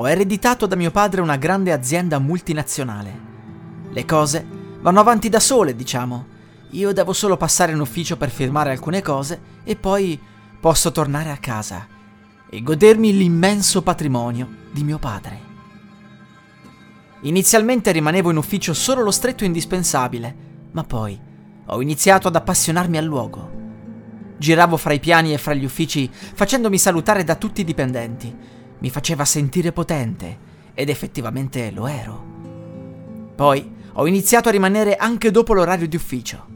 Ho ereditato da mio padre una grande azienda multinazionale. Le cose vanno avanti da sole, diciamo. Io devo solo passare in ufficio per firmare alcune cose e poi posso tornare a casa e godermi l'immenso patrimonio di mio padre. Inizialmente rimanevo in ufficio solo lo stretto indispensabile, ma poi ho iniziato ad appassionarmi al luogo. Giravo fra i piani e fra gli uffici facendomi salutare da tutti i dipendenti mi faceva sentire potente ed effettivamente lo ero. Poi ho iniziato a rimanere anche dopo l'orario di ufficio.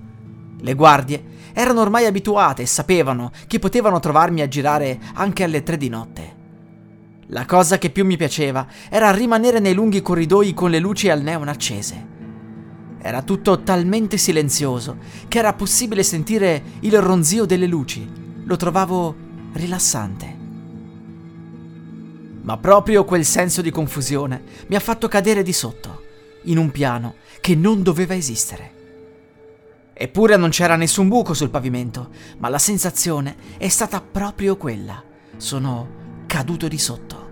Le guardie erano ormai abituate e sapevano che potevano trovarmi a girare anche alle tre di notte. La cosa che più mi piaceva era rimanere nei lunghi corridoi con le luci al neon accese. Era tutto talmente silenzioso che era possibile sentire il ronzio delle luci. Lo trovavo rilassante. Ma proprio quel senso di confusione mi ha fatto cadere di sotto, in un piano che non doveva esistere. Eppure non c'era nessun buco sul pavimento, ma la sensazione è stata proprio quella. Sono caduto di sotto.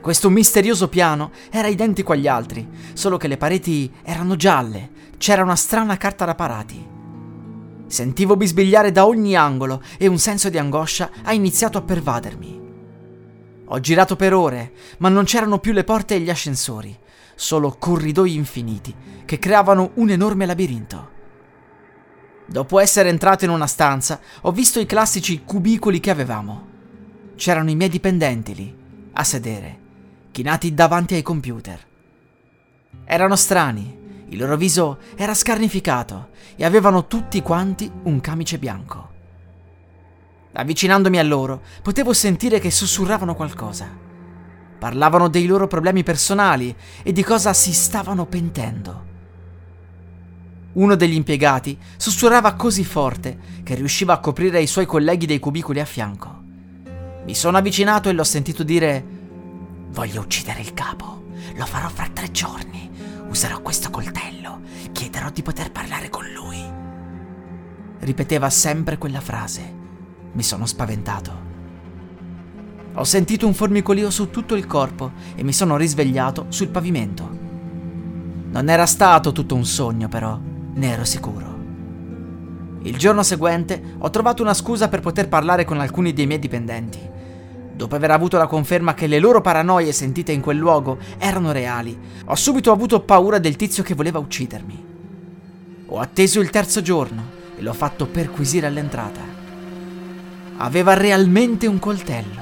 Questo misterioso piano era identico agli altri, solo che le pareti erano gialle, c'era una strana carta da parati. Sentivo bisbigliare da ogni angolo e un senso di angoscia ha iniziato a pervadermi. Ho girato per ore, ma non c'erano più le porte e gli ascensori, solo corridoi infiniti che creavano un enorme labirinto. Dopo essere entrato in una stanza, ho visto i classici cubicoli che avevamo. C'erano i miei dipendenti lì, a sedere, chinati davanti ai computer. Erano strani, il loro viso era scarnificato e avevano tutti quanti un camice bianco. Avvicinandomi a loro, potevo sentire che sussurravano qualcosa. Parlavano dei loro problemi personali e di cosa si stavano pentendo. Uno degli impiegati sussurrava così forte che riusciva a coprire i suoi colleghi dei cubicoli a fianco. Mi sono avvicinato e l'ho sentito dire Voglio uccidere il capo. Lo farò fra tre giorni. Userò questo coltello. Chiederò di poter parlare con lui. Ripeteva sempre quella frase mi sono spaventato. Ho sentito un formicolio su tutto il corpo e mi sono risvegliato sul pavimento. Non era stato tutto un sogno, però, ne ero sicuro. Il giorno seguente ho trovato una scusa per poter parlare con alcuni dei miei dipendenti. Dopo aver avuto la conferma che le loro paranoie sentite in quel luogo erano reali, ho subito avuto paura del tizio che voleva uccidermi. Ho atteso il terzo giorno e l'ho fatto perquisire all'entrata aveva realmente un coltello.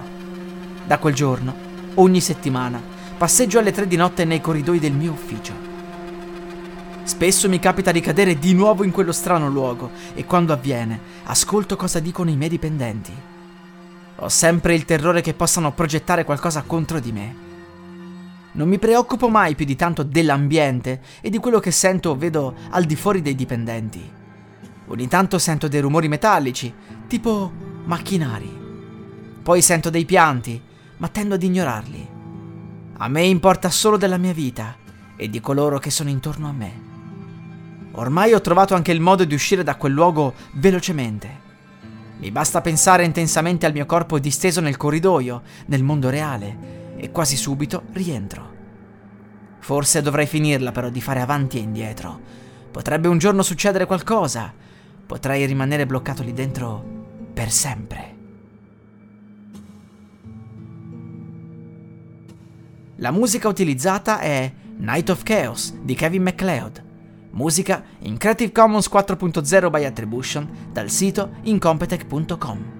Da quel giorno, ogni settimana, passeggio alle tre di notte nei corridoi del mio ufficio. Spesso mi capita di cadere di nuovo in quello strano luogo e quando avviene ascolto cosa dicono i miei dipendenti. Ho sempre il terrore che possano progettare qualcosa contro di me. Non mi preoccupo mai più di tanto dell'ambiente e di quello che sento o vedo al di fuori dei dipendenti. Ogni tanto sento dei rumori metallici, tipo macchinari. Poi sento dei pianti, ma tendo ad ignorarli. A me importa solo della mia vita e di coloro che sono intorno a me. Ormai ho trovato anche il modo di uscire da quel luogo velocemente. Mi basta pensare intensamente al mio corpo disteso nel corridoio, nel mondo reale, e quasi subito rientro. Forse dovrei finirla però di fare avanti e indietro. Potrebbe un giorno succedere qualcosa. Potrei rimanere bloccato lì dentro per sempre. La musica utilizzata è Night of Chaos di Kevin MacLeod, musica in Creative Commons 4.0 by Attribution dal sito incompetech.com.